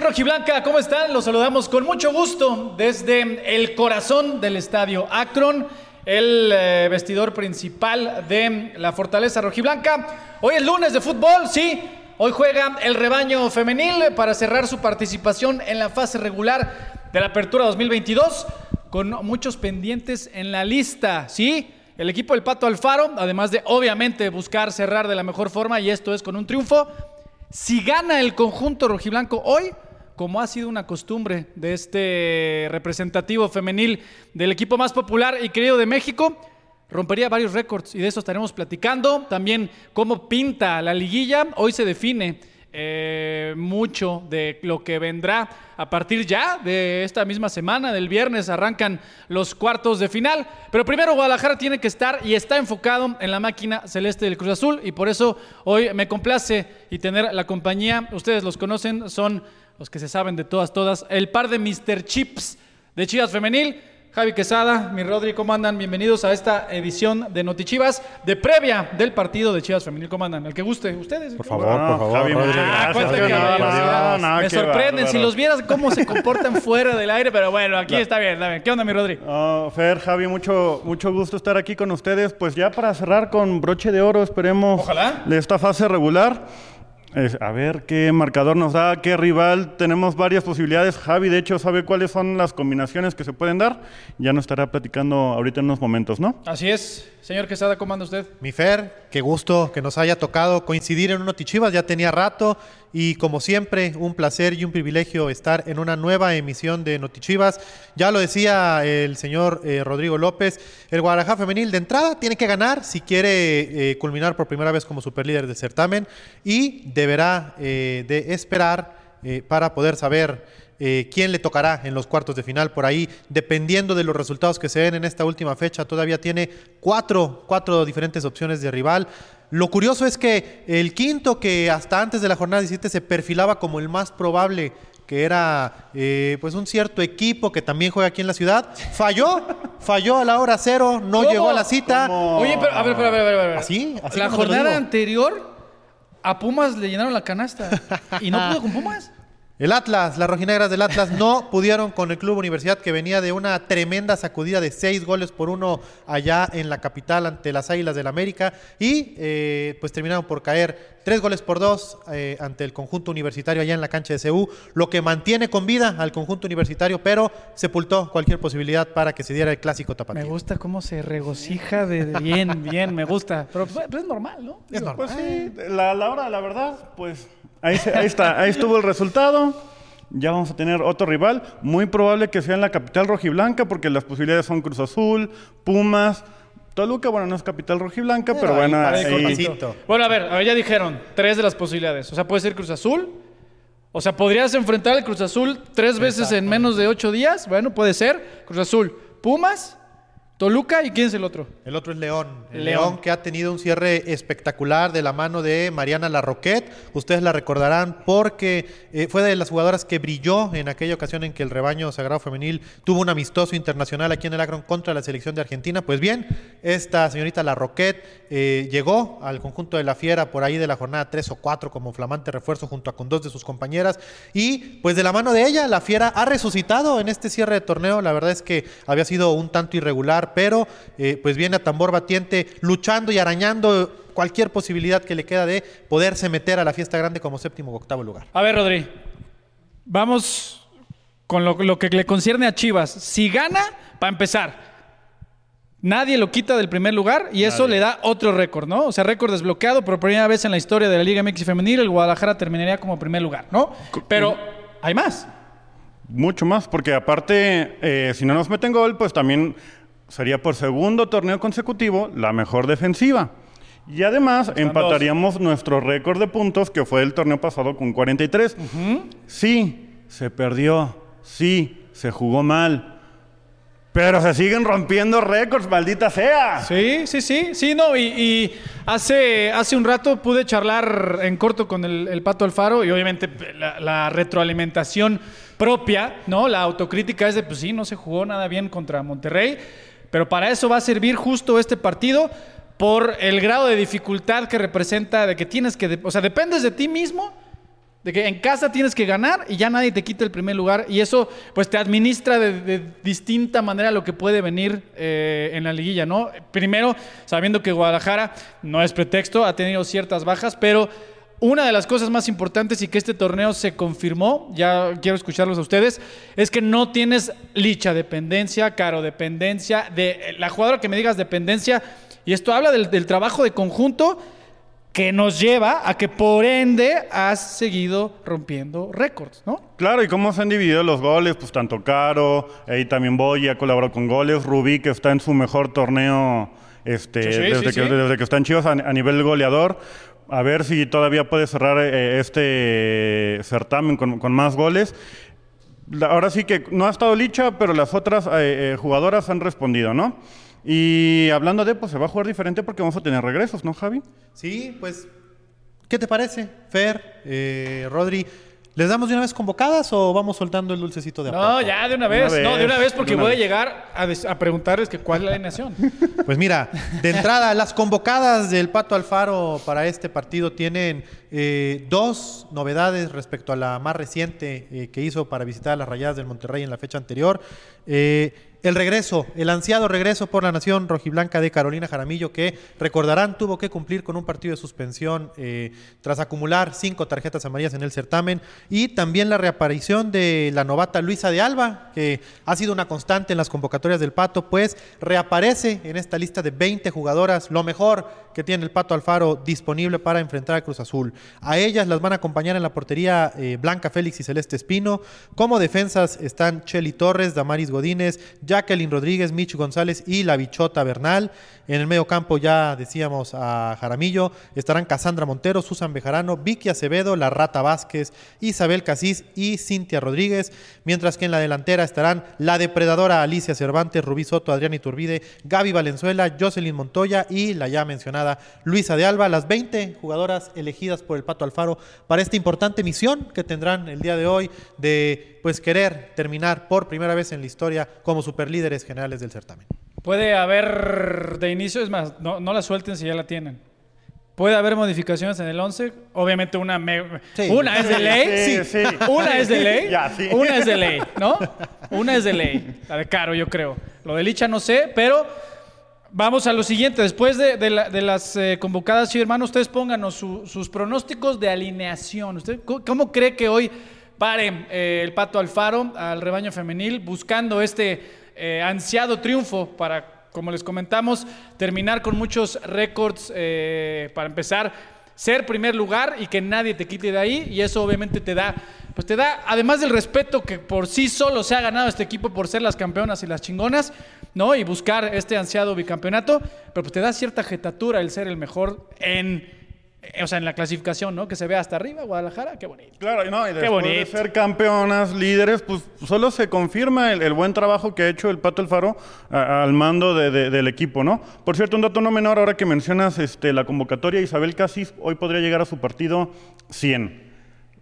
Rojiblanca? ¿Cómo están? Los saludamos con mucho gusto desde el corazón del estadio Akron, el eh, vestidor principal de la Fortaleza Rojiblanca. Hoy es lunes de fútbol, sí. Hoy juega el rebaño femenil para cerrar su participación en la fase regular de la Apertura 2022 con muchos pendientes en la lista, ¿sí? El equipo del Pato Alfaro, además de obviamente buscar cerrar de la mejor forma, y esto es con un triunfo, si gana el conjunto rojiblanco hoy, como ha sido una costumbre de este representativo femenil del equipo más popular y querido de México, rompería varios récords y de eso estaremos platicando. También cómo pinta la liguilla. Hoy se define eh, mucho de lo que vendrá a partir ya de esta misma semana, del viernes, arrancan los cuartos de final. Pero primero Guadalajara tiene que estar y está enfocado en la máquina celeste del Cruz Azul y por eso hoy me complace y tener la compañía, ustedes los conocen, son los que se saben de todas, todas, el par de Mr. Chips de Chivas Femenil. Javi Quesada, mi Rodri, ¿cómo andan? Bienvenidos a esta edición de Notichivas, de previa del partido de Chivas Femenil. ¿Cómo andan? El que guste, ustedes. Por favor, por favor. Javi, muchas Ah, gracias. caballerosidad. no, no, Me sorprenden si los vieras cómo se comportan fuera del aire, pero bueno, aquí está bien, está bien. ¿Qué onda, mi Rodri? Oh, Fer, Javi, mucho, mucho gusto estar aquí con ustedes. Pues ya para cerrar con broche de oro, esperemos Ojalá. de esta fase regular. A ver qué marcador nos da, qué rival. Tenemos varias posibilidades. Javi, de hecho, sabe cuáles son las combinaciones que se pueden dar. Ya nos estará platicando ahorita en unos momentos, ¿no? Así es. Señor Quesada, ¿cómo anda usted? Mi Fer, qué gusto que nos haya tocado coincidir en un Notichivas, ya tenía rato y como siempre un placer y un privilegio estar en una nueva emisión de Notichivas. Ya lo decía el señor eh, Rodrigo López, el Guadalajara femenil de entrada tiene que ganar si quiere eh, culminar por primera vez como superlíder del certamen y deberá eh, de esperar para poder saber eh, quién le tocará en los cuartos de final. Por ahí, dependiendo de los resultados que se den en esta última fecha, todavía tiene cuatro, cuatro diferentes opciones de rival. Lo curioso es que el quinto, que hasta antes de la jornada 17 se perfilaba como el más probable, que era eh, pues un cierto equipo que también juega aquí en la ciudad, falló, falló a la hora cero, no ¿Cómo? llegó a la cita. ¿Cómo? Oye, pero a ver, a ver, a ver, a ver, a ver. ¿Así? ¿Así La jornada anterior a Pumas le llenaron la canasta y no pudo con Pumas. El Atlas, las rojinegras del Atlas no pudieron con el Club Universidad que venía de una tremenda sacudida de seis goles por uno allá en la capital ante las Águilas del América y eh, pues terminaron por caer tres goles por dos eh, ante el conjunto universitario allá en la cancha de CU, lo que mantiene con vida al conjunto universitario, pero sepultó cualquier posibilidad para que se diera el clásico Me tapatío. gusta cómo se regocija de, de bien, bien, me gusta. Pero, pues, es normal, ¿no? Es normal. Pues sí, la, la hora, la verdad, pues ahí, se- ahí está, ahí estuvo el resultado. Ya vamos a tener otro rival, muy probable que sea en la capital rojiblanca, porque las posibilidades son Cruz Azul, Pumas, Toluca, bueno, no es capital rojiblanca, pero, Pero ahí bueno, ahí-. Bueno, a ver, a ver, ya dijeron tres de las posibilidades. O sea, puede ser Cruz Azul. O sea, podrías enfrentar al Cruz Azul tres veces en menos de ocho días. Bueno, puede ser. Cruz Azul, Pumas, Toluca y ¿quién es el otro? El otro es León. El León. León. que ha tenido un cierre espectacular de la mano de Mariana Larroquette. Ustedes la recordarán porque eh, fue de las jugadoras que brilló en aquella ocasión en que el rebaño sagrado femenil tuvo un amistoso internacional aquí en el Agron contra la selección de Argentina. Pues bien, esta señorita Larroquette eh, llegó al conjunto de la Fiera por ahí de la jornada 3 o 4 como flamante refuerzo junto a con dos de sus compañeras. Y pues de la mano de ella, la Fiera ha resucitado en este cierre de torneo. La verdad es que había sido un tanto irregular, pero eh, pues viene a tambor batiente luchando y arañando cualquier posibilidad que le queda de poderse meter a la fiesta grande como séptimo o octavo lugar. A ver, Rodri. Vamos con lo, lo que le concierne a Chivas. Si gana, para empezar, nadie lo quita del primer lugar y eso le da otro récord, ¿no? O sea, récord desbloqueado por primera vez en la historia de la Liga MX Femenil. El Guadalajara terminaría como primer lugar, ¿no? Pero hay más. mucho más, porque aparte, eh, si no nos meten gol, pues también sería por segundo torneo consecutivo la mejor defensiva. Y además empataríamos nuestro récord de puntos que fue el torneo pasado con 43. Sí, se perdió. Sí, se jugó mal. Pero se siguen rompiendo récords, maldita sea. Sí, sí, sí, sí, no, y, y hace, hace un rato pude charlar en corto con el, el Pato Alfaro y obviamente la, la retroalimentación propia, ¿no? La autocrítica es de, pues sí, no se jugó nada bien contra Monterrey, pero para eso va a servir justo este partido por el grado de dificultad que representa, de que tienes que, o sea, dependes de ti mismo De que en casa tienes que ganar y ya nadie te quita el primer lugar. Y eso, pues, te administra de, de distinta manera lo que puede venir eh, en la liguilla, ¿no? Primero, sabiendo que Guadalajara no es pretexto, ha tenido ciertas bajas, pero una de las cosas más importantes y que este torneo se confirmó, ya quiero escucharlos a ustedes, es que no tienes licha dependencia, caro dependencia, de la jugadora que me digas dependencia, y esto habla del, del trabajo de conjunto que nos lleva a que por ende has seguido rompiendo récords, ¿no? Claro, y cómo se han dividido los goles, pues tanto Caro, ahí también Boy ha colaborado con goles, Rubí que está en su mejor torneo este, Sí, sí, desde, sí, que, desde que están chivos a, a nivel goleador. A ver si todavía puede cerrar eh, este certamen con, más goles. Ahora sí que no ha estado Licha, pero las otras eh, eh, jugadoras han respondido, ¿no? Y hablando de, pues se va a jugar diferente porque vamos a tener regresos, ¿no, Javi? Sí, pues, ¿qué te parece, Fer, Rodri? ¿Les damos de una vez convocadas o vamos soltando el dulcecito de a No, poco? ya de una vez, Una no, de vez, una vez porque voy a llegar a, des- a preguntarles que cuál es la alineación. Pues mira, de entrada, las convocadas del Pato Alfaro para este partido tienen eh, dos novedades respecto a la más reciente eh, que hizo para visitar a las Rayadas del Monterrey en la fecha anterior. Eh, el regreso, el ansiado regreso por la nación rojiblanca de Carolina Jaramillo, que recordarán tuvo que cumplir con un partido de suspensión eh, tras acumular cinco tarjetas amarillas en el certamen. Y también la reaparición de la novata Luisa de Alba, que ha sido una constante en las convocatorias del Pato, pues reaparece en esta lista de 20 jugadoras, lo mejor que tiene el Pato Alfaro disponible para enfrentar a Cruz Azul. A ellas las van a acompañar en la portería eh, Blanca Félix y Celeste Espino. Como defensas están Cheli Torres, Damaris Godínez, Jacqueline Rodríguez, Michu González y la Bichota Bernal. En el medio campo ya decíamos a Jaramillo, estarán Casandra Montero, Susan Bejarano, Vicky Acevedo, La Rata Vázquez, Isabel Casís y Cintia Rodríguez, mientras que en la delantera estarán la depredadora Alicia Cervantes, Rubí Soto, Adrián Iturbide, Gaby Valenzuela, Jocelyn Montoya y la ya mencionada Luisa de Alba, las 20 jugadoras elegidas por el Pato Alfaro para esta importante misión que tendrán el día de hoy de pues querer terminar por primera vez en la historia como superlíderes generales del certamen. Puede haber de inicio, es más, no, no la suelten si ya la tienen. Puede haber modificaciones en el 11. Obviamente una, me- Sí. una es de ley. Sí, sí. Una es de ley. Ya, sí. Una es de ley, ¿no? Una es de ley. La de Caro, yo creo. Lo de Licha no sé, pero vamos a lo siguiente. Después de, de la- de las eh, convocadas, sí, hermano, ustedes pónganos su- sus pronósticos de alineación. ¿Usted co- cómo cree que hoy pare eh, el Pato Alfaro al rebaño femenil buscando este eh, ansiado triunfo para como les comentamos, terminar con muchos récords eh, para empezar, ser primer lugar y que nadie te quite de ahí. Y eso obviamente te da, pues te da, además del respeto que por sí solo se ha ganado este equipo por ser las campeonas y las chingonas, ¿no? Y buscar este ansiado bicampeonato, pero pues te da cierta jetatura el ser el mejor en, o sea, en la clasificación, ¿no? Que se ve hasta arriba, Guadalajara, qué bonito. Claro, no, y después de bonito. ser campeonas, líderes, pues solo se confirma el, el buen trabajo que ha hecho el Pato Alfaro a- al mando de- de- del equipo, ¿no? Por cierto, un dato no menor, ahora que mencionas este, la convocatoria, Isabel Casís hoy podría llegar a su partido 100.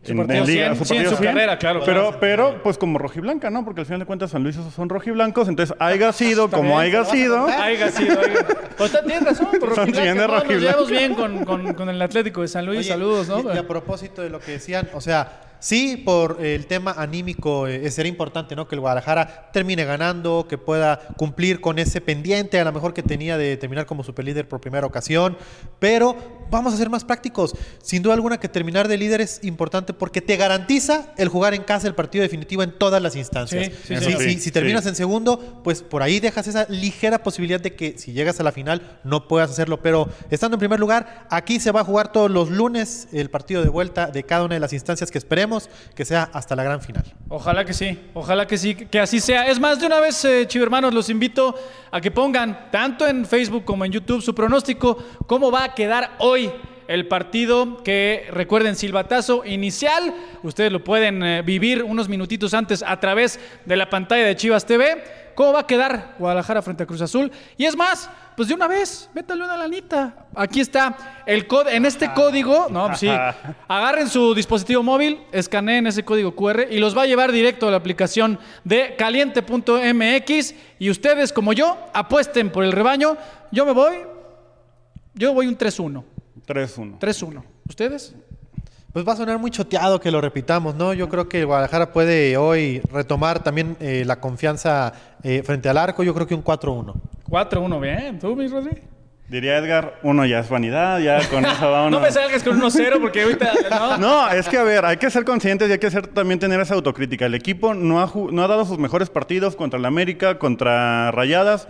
Su partido 100, sí, en su carrera, claro, Pero, claro. pero, pues como rojiblanca, ¿no? Porque al final de cuentas San Luis son rojiblancos, entonces haya sido como haya sido. Haiga sido, haiga. Pues tienes razón. Nos Rojiblanca. llevamos bien con, con- con el Atlético de San Luis. Oye, Saludos, ¿no? Y, y a propósito de lo que decían, o sea, sí, por el tema anímico, eh, sería importante, ¿no? Que el Guadalajara termine ganando, que pueda cumplir con ese pendiente, a lo mejor que tenía de terminar como superlíder por primera ocasión. Pero vamos a ser más prácticos. Sin duda alguna que terminar de líder es importante porque te garantiza el jugar en casa el partido definitivo en todas las instancias. Sí, sí, Si- señor. si, Sí, si terminas sí. en segundo, pues por ahí dejas esa ligera posibilidad de que si llegas a la final no puedas hacerlo. Pero estando en primer lugar, aquí se va a jugar todos los lunes el partido de vuelta de cada una de las instancias que esperemos que sea hasta la gran final. Ojalá que sí, ojalá que sí, que así sea. Es más, de una vez, eh, chivermanos, los invito a que pongan tanto en Facebook como en YouTube su pronóstico, cómo va a quedar hoy el partido que recuerden silbatazo inicial. Ustedes lo pueden eh, vivir unos minutitos antes a través de la pantalla de Chivas TV. ¿Cómo va a quedar Guadalajara frente a Cruz Azul? Y es más, pues de una vez, métale una lanita. Aquí está el código, en este código, no, pues sí, agarren su dispositivo móvil, escaneen ese código QR y los va a llevar directo a la aplicación de caliente.mx y ustedes como yo apuesten por el rebaño. Yo me voy, yo voy un 3-1. 3-1. 3-1. ¿Ustedes? Pues va a sonar muy choteado que lo repitamos, ¿no? Yo creo que Guadalajara puede hoy retomar también eh, la confianza eh, frente al arco. Yo creo que un 4-1. 4-1, bien. ¿Tú, mi Rodri? Diría Edgar, uno ya es vanidad, ya con eso va uno. No me salgas con 1-0 porque ahorita. No. No, es que a ver, hay que ser conscientes y hay que ser, también tener esa autocrítica. El equipo no ha, no ha dado sus mejores partidos contra el América, contra Rayadas.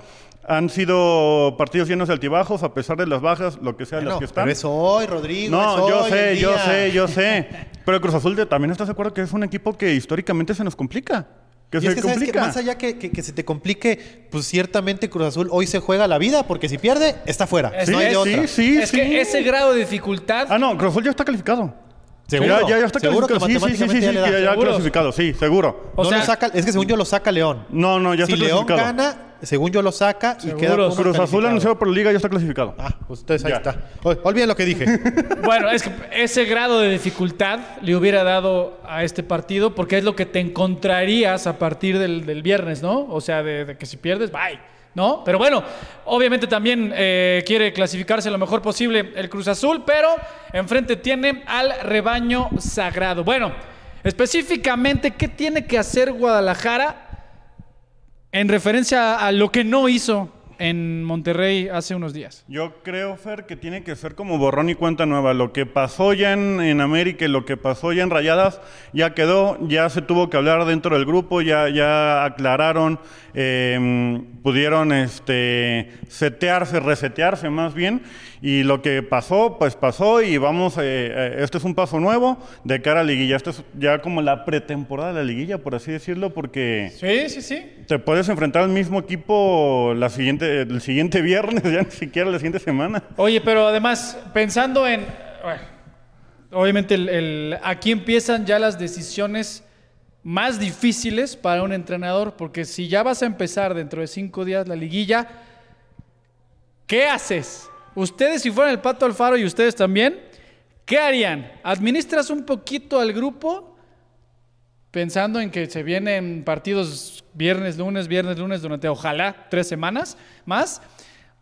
Han sido partidos llenos de altibajos, a pesar de las bajas, lo que sea, Bueno, las que están. pero es hoy, Rodrigo. es No, yo hoy sé, yo día. sé, yo sé. Pero Cruz Azul de- también estás de acuerdo que es un equipo que históricamente se nos complica. Que Y se es que, ¿sabes complica. más allá que, que- que se te complique, pues ciertamente Cruz Azul hoy se juega la vida, porque si pierde, está fuera. Es- no hay de otra. sí, es sí. que ese grado de dificultad. Ah, no, Cruz Azul ya está calificado. ¿Seguro? Ya, ya, ya está ¿Seguro que calificado. Sí, sí, sí, sí, ya que ya ¿Seguro? clasificado, sí, seguro. O No sea- lo saca, es que según yo lo saca León. No, no, ya si está León clasificado. gana, según yo lo saca y queda como Cruz Azul calificado. anunciado por la liga ya está clasificado. Ah, pues entonces ahí Ya. está. Ol- Olviden lo que dije. Bueno, es que ese grado de dificultad le hubiera dado a este partido porque es lo que te encontrarías a partir del, del viernes, ¿no? O sea, de, de que si pierdes, bye, ¿no? Pero bueno, obviamente también eh, quiere clasificarse lo mejor posible el Cruz Azul, pero enfrente tiene al rebaño sagrado. Bueno, específicamente, ¿qué tiene que hacer Guadalajara en referencia a lo que no hizo en Monterrey hace unos días? Yo creo, Fer, que tiene que ser como borrón y cuenta nueva. Lo que pasó ya en, América y lo que pasó ya en Rayadas, ya quedó, ya se tuvo que hablar dentro del grupo, ya, ya aclararon, eh, pudieron este, setearse, resetearse más bien. Y lo que pasó, pues pasó y vamos, eh, eh, este es un paso nuevo de cara a la liguilla. Esto es ya como la pretemporada de la liguilla, por así decirlo, porque... Sí, sí, sí. Te puedes enfrentar al mismo equipo la siguiente, el siguiente viernes, ya ni siquiera la siguiente semana. Oye, pero además, pensando en. bueno, obviamente, el, el- aquí empiezan ya las decisiones más difíciles para un entrenador, porque si ya vas a empezar dentro de cinco días la liguilla, ¿qué haces? Ustedes, si fueran el Pato Alfaro y ustedes también, ¿qué harían? ¿Administras un poquito al grupo? pensando en que se vienen partidos viernes, lunes, viernes, lunes durante ojalá tres semanas más,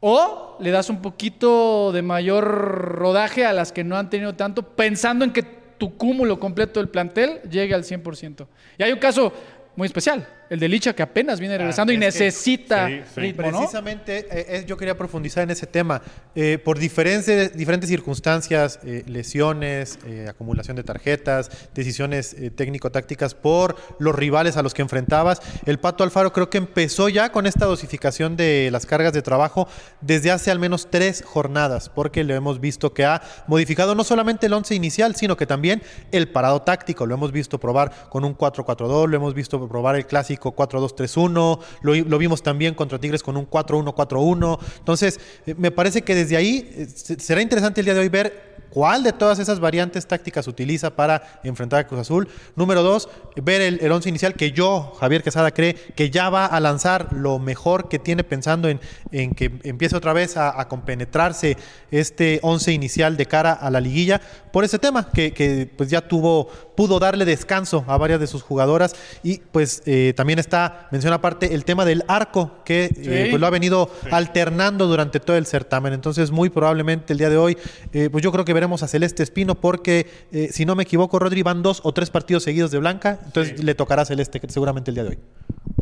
o le das un poquito de mayor rodaje a las que no han tenido tanto, pensando en que tu cúmulo completo del plantel llegue al 100%. Y hay un caso muy especial, el de Licha que apenas viene regresando y es que- necesita sí, sí. ritmo, ¿no? Precisamente eh, eh, yo quería profundizar en ese tema. Eh, por diferentes, diferentes circunstancias, eh, lesiones, eh, acumulación de tarjetas, decisiones eh, técnico-tácticas por los rivales a los que enfrentabas, el Pato Alfaro creo que empezó ya con esta dosificación de las cargas de trabajo desde hace al menos tres jornadas, porque lo hemos visto que ha modificado no solamente el once inicial, sino que también el parado táctico. Lo hemos visto probar con un 4-4-2, lo hemos visto probar el clásico 4-2-3-1, lo, vimos también contra Tigres con un 4-1-4-1. Entonces, eh, me parece que desde ahí eh, se- será interesante el día de hoy ver cuál de todas esas variantes tácticas utiliza para enfrentar a Cruz Azul. Número dos, ver el, el once inicial que yo, Javier Quesada, cree que ya va a lanzar lo mejor que tiene pensando en, en que empiece otra vez a, a compenetrarse este once inicial de cara a la liguilla por ese tema, que, que, pues ya tuvo, pudo darle descanso a varias de sus jugadoras y pues eh, también está, menciona aparte, el tema del arco, que eh, pues lo ha venido alternando durante todo el certamen. Entonces, muy probablemente el día de hoy, eh, pues yo creo que veremos a Celeste Espino porque, eh, si no me equivoco, Rodri, van dos o tres partidos seguidos de Blanca. Entonces, le tocará a Celeste seguramente el día de hoy.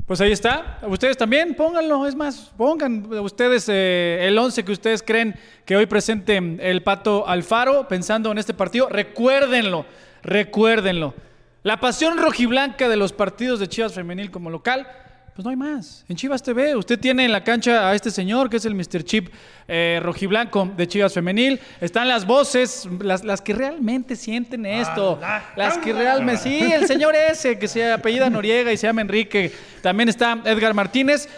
Pues ahí está. Ustedes también, pónganlo. Es más, pongan ustedes eh, el 11 que ustedes creen que hoy presente el Pato Alfaro pensando en este partido. Recuérdenlo, recuérdenlo. La pasión rojiblanca de los partidos de Chivas Femenil como local, pues no hay más. En Chivas TV, usted tiene en la cancha a este señor que es el Mr. Chip eh, rojiblanco de Chivas Femenil. Están las voces, las, las que realmente sienten esto. Las que realmente. Sí, el señor ese que se apellida Noriega y se llama Enrique. También está Edgar Martínez.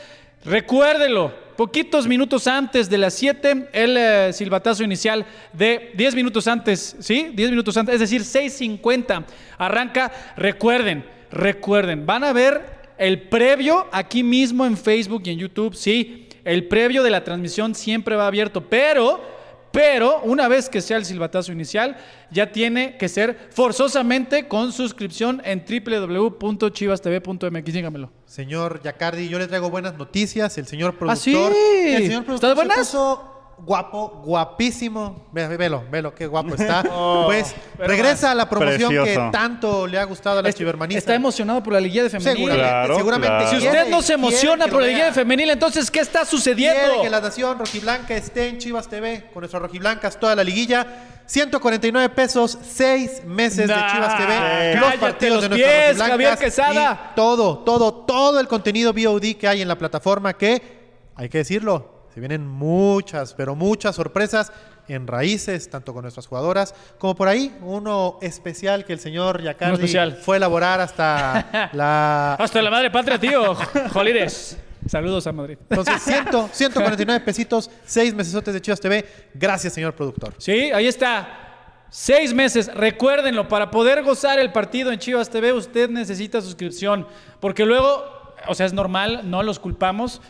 Recuérdelo, poquitos minutos antes de las 7, el eh, silbatazo inicial de 10 minutos antes, ¿sí? 10 minutos antes, es decir, 6.50 arranca. Recuerden, recuerden, van a ver el previo aquí mismo en Facebook y en YouTube, sí. El previo de la transmisión siempre va abierto, pero... Pero una vez que sea el silbatazo inicial, ya tiene que ser forzosamente con suscripción en www.chivastv.mx. Dígamelo. Señor Yacardi, yo le traigo buenas noticias. El señor ¿Ah, sí? productor. El señor productor ¿Están buenas? puso guapo, guapísimo. Ve- ve- Velo, velo, qué guapo está. Oh, pues regresa a la promoción Precioso. que tanto le ha gustado a la Este- chivermanista. Está emocionado por la liguilla de femenil. Seguramente, Claro, seguramente. claro. Si usted no se emociona por la liguilla de femenil, entonces, ¿qué está sucediendo? Quiere que la nación rojiblanca esté en Chivas TV con nuestras rojiblancas toda la liguilla. 149 pesos, 6 meses Nah, de Chivas TV. cállate partidos los de pies, rojiblancas Javier Quesada. y todo, todo, todo el contenido VOD que hay en la plataforma que, hay que decirlo, se vienen muchas, pero muchas sorpresas en raíces, tanto con nuestras jugadoras, como por ahí uno especial que el señor Yacardi fue a elaborar hasta la Hasta la madre patria, tío. Jolires. Saludos a Madrid. Entonces, 100, 149 pesitos, 6 mesesotes de Chivas TV. Gracias, señor productor. Sí, ahí está. Seis meses. Recuérdenlo, para poder gozar el partido en Chivas TV, usted necesita suscripción. Porque luego, o sea, es normal, no los culpamos.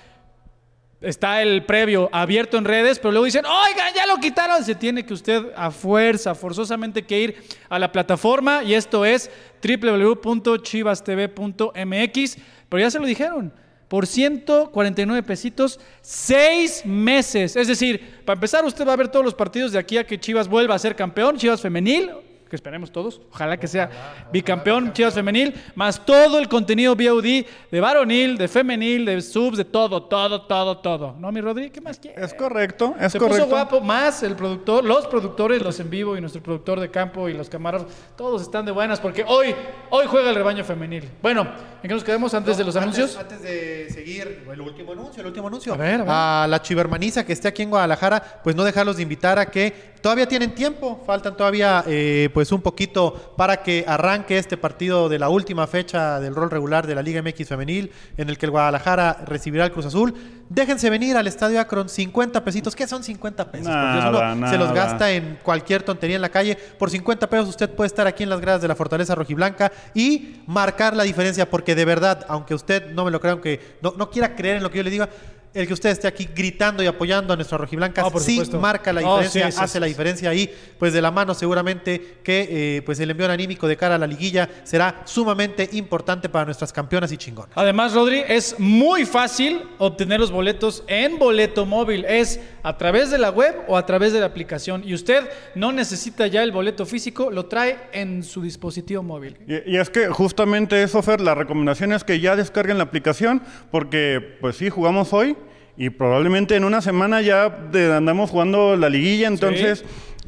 Está el previo abierto en redes, pero luego dicen, oigan, ya lo quitaron. Se tiene que usted a fuerza, forzosamente que ir a la plataforma y esto es www.chivastv.mx. Pero ya se lo dijeron, por 149 pesitos, seis meses. Es decir, para empezar, usted va a ver todos los partidos de aquí a que Chivas vuelva a ser campeón, Chivas femenil, que esperemos todos, ojalá que sea bicampeón Chivas femenil, más todo el contenido VOD de varonil, de femenil, de subs, de todo, todo, todo, todo. ¿No, mi Rodri? ¿Qué más quieres? Es correcto, es Se correcto. puso guapo, más el productor, los productores, los en vivo y nuestro productor de campo y los camarógrafos, todos están de buenas porque hoy, hoy juega el rebaño femenil. Bueno, ¿en qué nos quedamos antes de los anuncios? Antes de seguir, el último anuncio, el último anuncio. A ver, a ver. A la chivermaniza que esté aquí en Guadalajara, pues no dejarlos de invitar a que todavía tienen tiempo, faltan todavía eh, pues un poquito para que arranque este partido de la última fecha del rol regular de la Liga MX femenil, en el que el Guadalajara recibirá al Cruz Azul. Déjense venir al Estadio Akron, 50 pesitos. ¿Qué son 50 pesos? Por Dios, Nada, uno se los gasta en cualquier tontería en la calle. Por 50 pesos usted puede estar aquí en las gradas de la Fortaleza Rojiblanca y marcar la diferencia, porque de verdad, aunque usted no me lo crea, aunque no, no quiera creer en lo que yo le diga, el que usted esté aquí gritando y apoyando a nuestras rojiblancas Ah, sí marca la Oh, diferencia, sí, sí, hace la diferencia ahí, pues de la mano seguramente que eh, pues el envío anímico de cara a la liguilla será sumamente importante para nuestras campeonas y chingonas. Además, Rodri, es muy fácil obtener los boletos en boleto móvil. Es a través de la web o a través de la aplicación. Y usted no necesita ya el boleto físico, lo trae en su dispositivo móvil. Y, y es que justamente eso, Fer, la recomendación es que ya descarguen la aplicación porque, pues sí, jugamos hoy y probablemente en una semana ya de- andamos jugando la liguilla, entonces,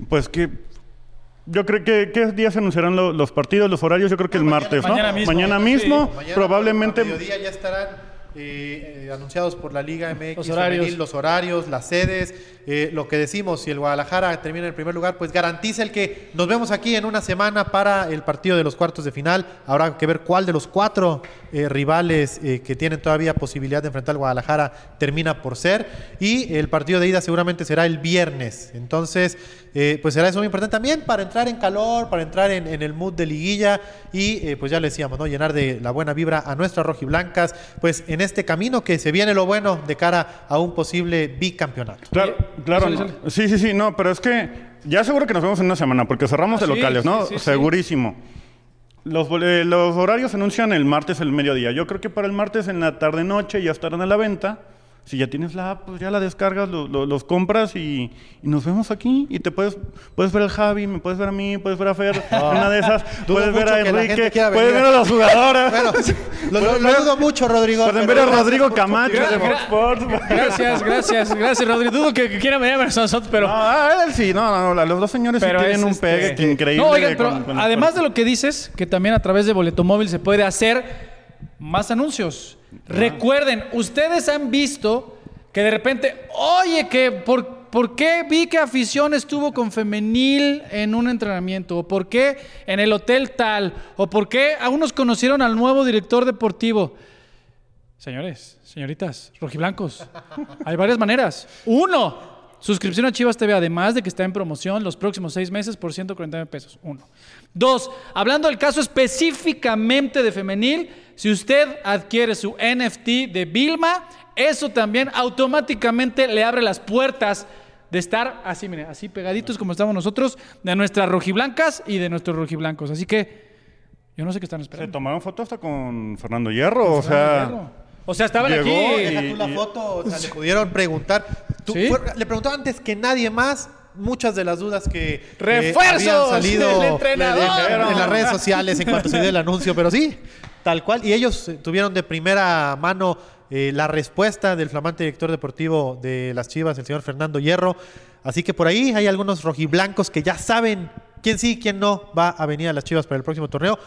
pues que... Yo creo que, ¿qué días se anunciarán lo- los partidos, los horarios? Yo creo que el martes, ¿no? mañana mismo. Mañana Sí. mismo, Mañana probablemente... a mediodía ya estarán eh, eh, anunciados por la Liga MX Los horarios. femenil, los horarios, las sedes, eh, lo que decimos, si el Guadalajara termina en el primer lugar, pues garantiza el que nos vemos aquí en una semana para el partido de los cuartos de final. Habrá que ver cuál de los cuatro eh, rivales eh, que tienen todavía posibilidad de enfrentar al Guadalajara termina por ser. Y el partido de ida seguramente será el viernes. Entonces, eh, pues será eso muy importante también para entrar en calor, para entrar en, en el mood de liguilla y pues ya lo decíamos, ¿no? Llenar de la buena vibra a nuestras rojiblancas, pues en este camino que se viene lo bueno de cara a un posible bicampeonato. Claro, claro. no. Sí, sí, sí, no, pero es que ya seguro que nos vemos en una semana porque cerramos Ah, de sí, locales, ¿no? sí, sí, sí. Segurísimo. Los, eh, los horarios se anuncian el martes el mediodía. Yo creo que para el martes en la tarde-noche ya estarán a la venta. Si ya tienes la app, pues ya la descargas, lo- lo- los compras y, y nos vemos aquí. Y te puedes, puedes ver al Javi, me puedes ver a mí, puedes ver a Fer, una de esas. Dudo puedes ver a Enrique, puedes ver a las jugadoras. Bueno, lo, lo- dudo mucho, Rodrigo. Pueden ver a Rodrigo Camacho de Fox Sports. Gracias, gracias, gracias, Rodri. Dudo que, que quiera venir a ver a nosotros, pero. No, ah, él sí, no, no, no, los dos señores sí tienen un este, pegue increíble. No, oigan, pero con- con- además de lo que dices, que también a través de Boleto Móvil se puede hacer más anuncios. Recuerden, ustedes han visto que de repente, oye, que por, ¿por qué vi que afición estuvo con femenil en un entrenamiento? ¿O por qué en el hotel tal? ¿O por qué a unos conocieron al nuevo director deportivo? Señores, señoritas, rojiblancos, hay varias maneras. Uno, suscripción a Chivas TV, además de que está en promoción los próximos seis meses por 149 pesos. Uno. Dos, hablando del caso específicamente de femenil, si usted adquiere su NFT de Vilma, eso también automáticamente le abre las puertas de estar así, mire, así pegaditos como estamos nosotros, de nuestras rojiblancas y de nuestros rojiblancos. Así que yo no sé qué están Se esperando. tomaron fotos hasta con Fernando Hierro, o Fernando sea... Hierro. O sea, estaban Llegó aquí. y- Deja tú la foto, o sea, le pudieron preguntar. Tú- ¿Sí? fue- le preguntó antes que nadie más muchas de las dudas que eh, ¡Refuerzos habían salido del entrenador! en las redes sociales en cuanto se dio el anuncio, pero sí, tal cual. Y ellos eh, tuvieron de primera mano eh, la respuesta del flamante director deportivo de las Chivas, el señor Fernando Hierro. Así que por ahí hay algunos rojiblancos que ya saben quién sí, quién no va a venir a las Chivas para el próximo torneo,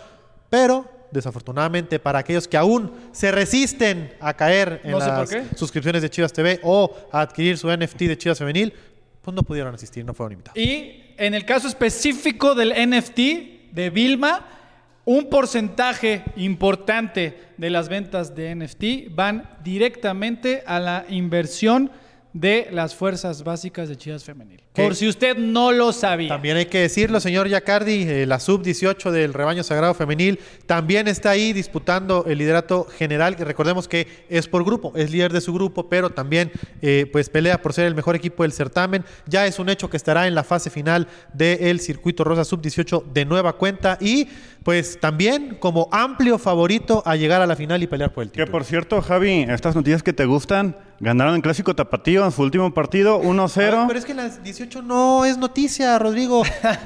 pero desafortunadamente para aquellos que aún se resisten a caer en No sé por las suscripciones de Chivas TV o a adquirir su NFT de Chivas Femenil, no pudieron asistir, no fueron invitados. Y en el caso específico del NFT de Vilma, un porcentaje importante de las ventas de NFT van directamente a la inversión de las fuerzas básicas de Chivas Femenil. ¿Qué? Por si usted no lo sabía. También hay que decirlo, señor Yacardi, eh, la sub-18 del rebaño sagrado femenil también está ahí disputando el liderato general, recordemos que es por grupo, es líder de su grupo, pero también eh, pues pelea por ser el mejor equipo del certamen. Ya es un hecho que estará en la fase final del circuito rosa sub-18 de nueva cuenta y pues también como amplio favorito a llegar a la final y pelear por el Que título. por cierto, Javi, estas noticias que te gustan, ganaron el clásico tapatío en su último partido, Ay, 1-0. Pero es que las 18 no es noticia, Rodrigo.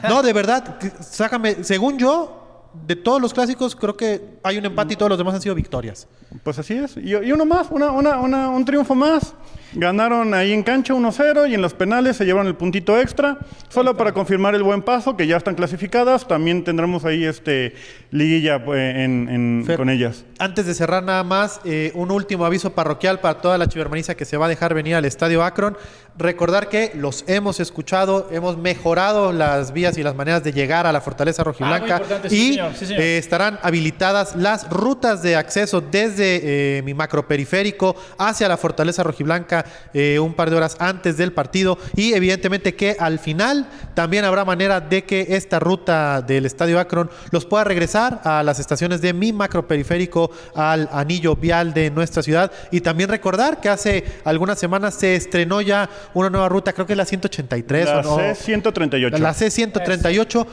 No, de verdad, que- sácame. Según yo, de todos los clásicos, creo que hay un empate y todos los demás han sido victorias. Pues así es. Y, y uno más, una, una, una- un triunfo más. Ganaron ahí en cancha 1-0 y en los penales se llevaron el puntito extra. Solo para confirmar el buen paso, que ya están clasificadas. También tendremos ahí este liguilla pues, en- en- Fer, con ellas. Antes de cerrar nada más, eh, un último aviso parroquial para toda la chivermaniza que se va a dejar venir al Estadio Akron. Recordar que los hemos escuchado, hemos mejorado las vías y las maneras de llegar a la Fortaleza Rojiblanca Ah, sí, y señor, sí, señor. eh, estarán habilitadas las rutas de acceso desde eh, mi macroperiférico hacia la Fortaleza Rojiblanca eh, un par de horas antes del partido y evidentemente que al final también habrá manera de que esta ruta del Estadio Akron los pueda regresar a las estaciones de mi macroperiférico al anillo vial de nuestra ciudad y también recordar que hace algunas semanas se estrenó ya una nueva ruta, creo que es la 183 La o no. C138. La C-138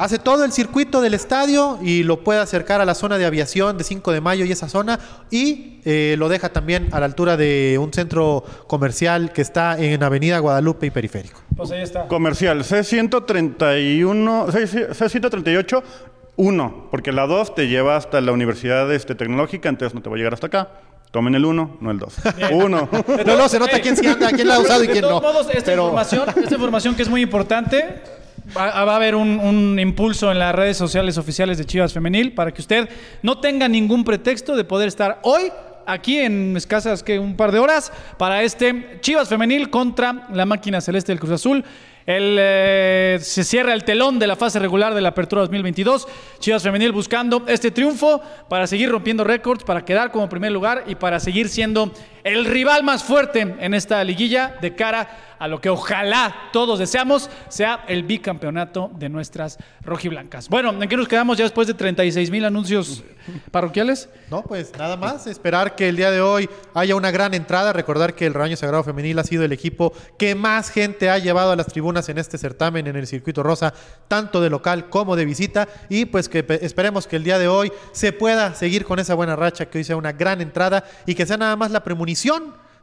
hace todo el circuito del estadio y lo puede acercar a la zona de aviación de 5 de mayo y esa zona y eh, lo deja también a la altura de un centro comercial que está en Avenida Guadalupe y Periférico. Pues ahí está. Comercial, C131, C- C138, 1, porque la 2 te lleva hasta la Universidad este, Tecnológica, entonces no te va a llegar hasta acá. Tomen el 1, no el 2. 1. No, no, se nota quién sí anda, quién la ha usado y De quién todos no. modos, esta, Pero- información, esta información que es muy importante, va, va a haber un, un impulso en las redes sociales oficiales de Chivas Femenil para que usted no tenga ningún pretexto de poder estar hoy aquí en escasas que un par de horas para este Chivas Femenil contra la máquina celeste del Cruz Azul. El, eh, se cierra el telón de la fase regular de la Apertura 2022. Chivas Femenil buscando este triunfo para seguir rompiendo récords, para quedar como primer lugar y para seguir siendo el rival más fuerte en esta liguilla de cara a lo que ojalá todos deseamos sea el bicampeonato de nuestras rojiblancas. Bueno, ¿en qué nos quedamos ya después de 36 mil anuncios parroquiales? No, pues nada más, esperar que el día de hoy haya una gran entrada, recordar que el Rebaño Sagrado Femenil ha sido el equipo que más gente ha llevado a las tribunas en este certamen en el circuito rosa, tanto de local como de visita, y pues que pe- esperemos que el día de hoy se pueda seguir con esa buena racha, que hoy sea una gran entrada y que sea nada más la premonición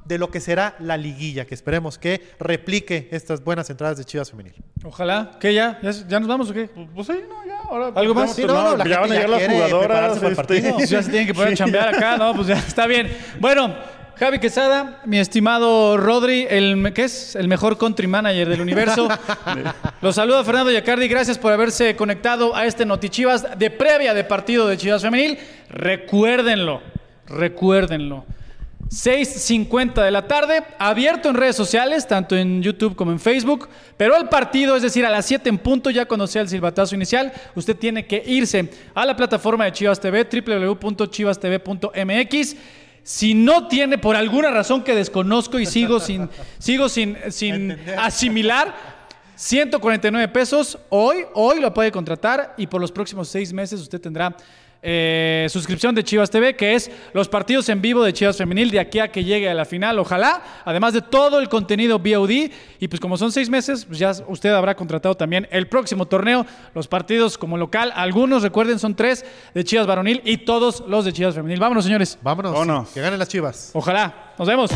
de lo que será la liguilla, que esperemos que replique estas buenas entradas de Chivas Femenil. Ojalá. ¿Qué ya? ¿Ya, ya nos vamos o qué? Pues sí, no, ya, ahora. ¿Algo más? Sí, no, no, la ya van a llegar las jugadoras. para el este, partido. Ya se tienen que poner a chambear acá, ¿no? Pues ya está bien. Bueno, Javi Quesada, mi estimado Rodri, el, ¿qué es? El mejor country manager del universo. Los saluda Fernando Yacardi. Gracias por haberse conectado a este Notichivas de previa de partido de Chivas Femenil. Recuérdenlo, recuérdenlo. 6.50 de la tarde, abierto en redes sociales, tanto en YouTube como en Facebook, pero el partido, es decir, a las 7 en punto, ya cuando sea el silbatazo inicial, usted tiene que irse a la plataforma de Chivas TV, www.chivastv.mx. Si no tiene, por alguna razón que desconozco y sigo sin, sigo sin, sin asimilar, 149 pesos, hoy, hoy lo puede contratar y por los próximos seis meses usted tendrá eh, suscripción de Chivas TV, que es los partidos en vivo de Chivas Femenil de aquí a que llegue a la final, ojalá, además de todo el contenido VOD. Y pues como son seis meses, pues ya usted habrá contratado también el próximo torneo, los partidos como local, algunos recuerden son tres de Chivas Varonil y todos los de Chivas Femenil. Vámonos, señores. Vámonos. Vámonos. Que ganen las chivas. Ojalá. Nos vemos.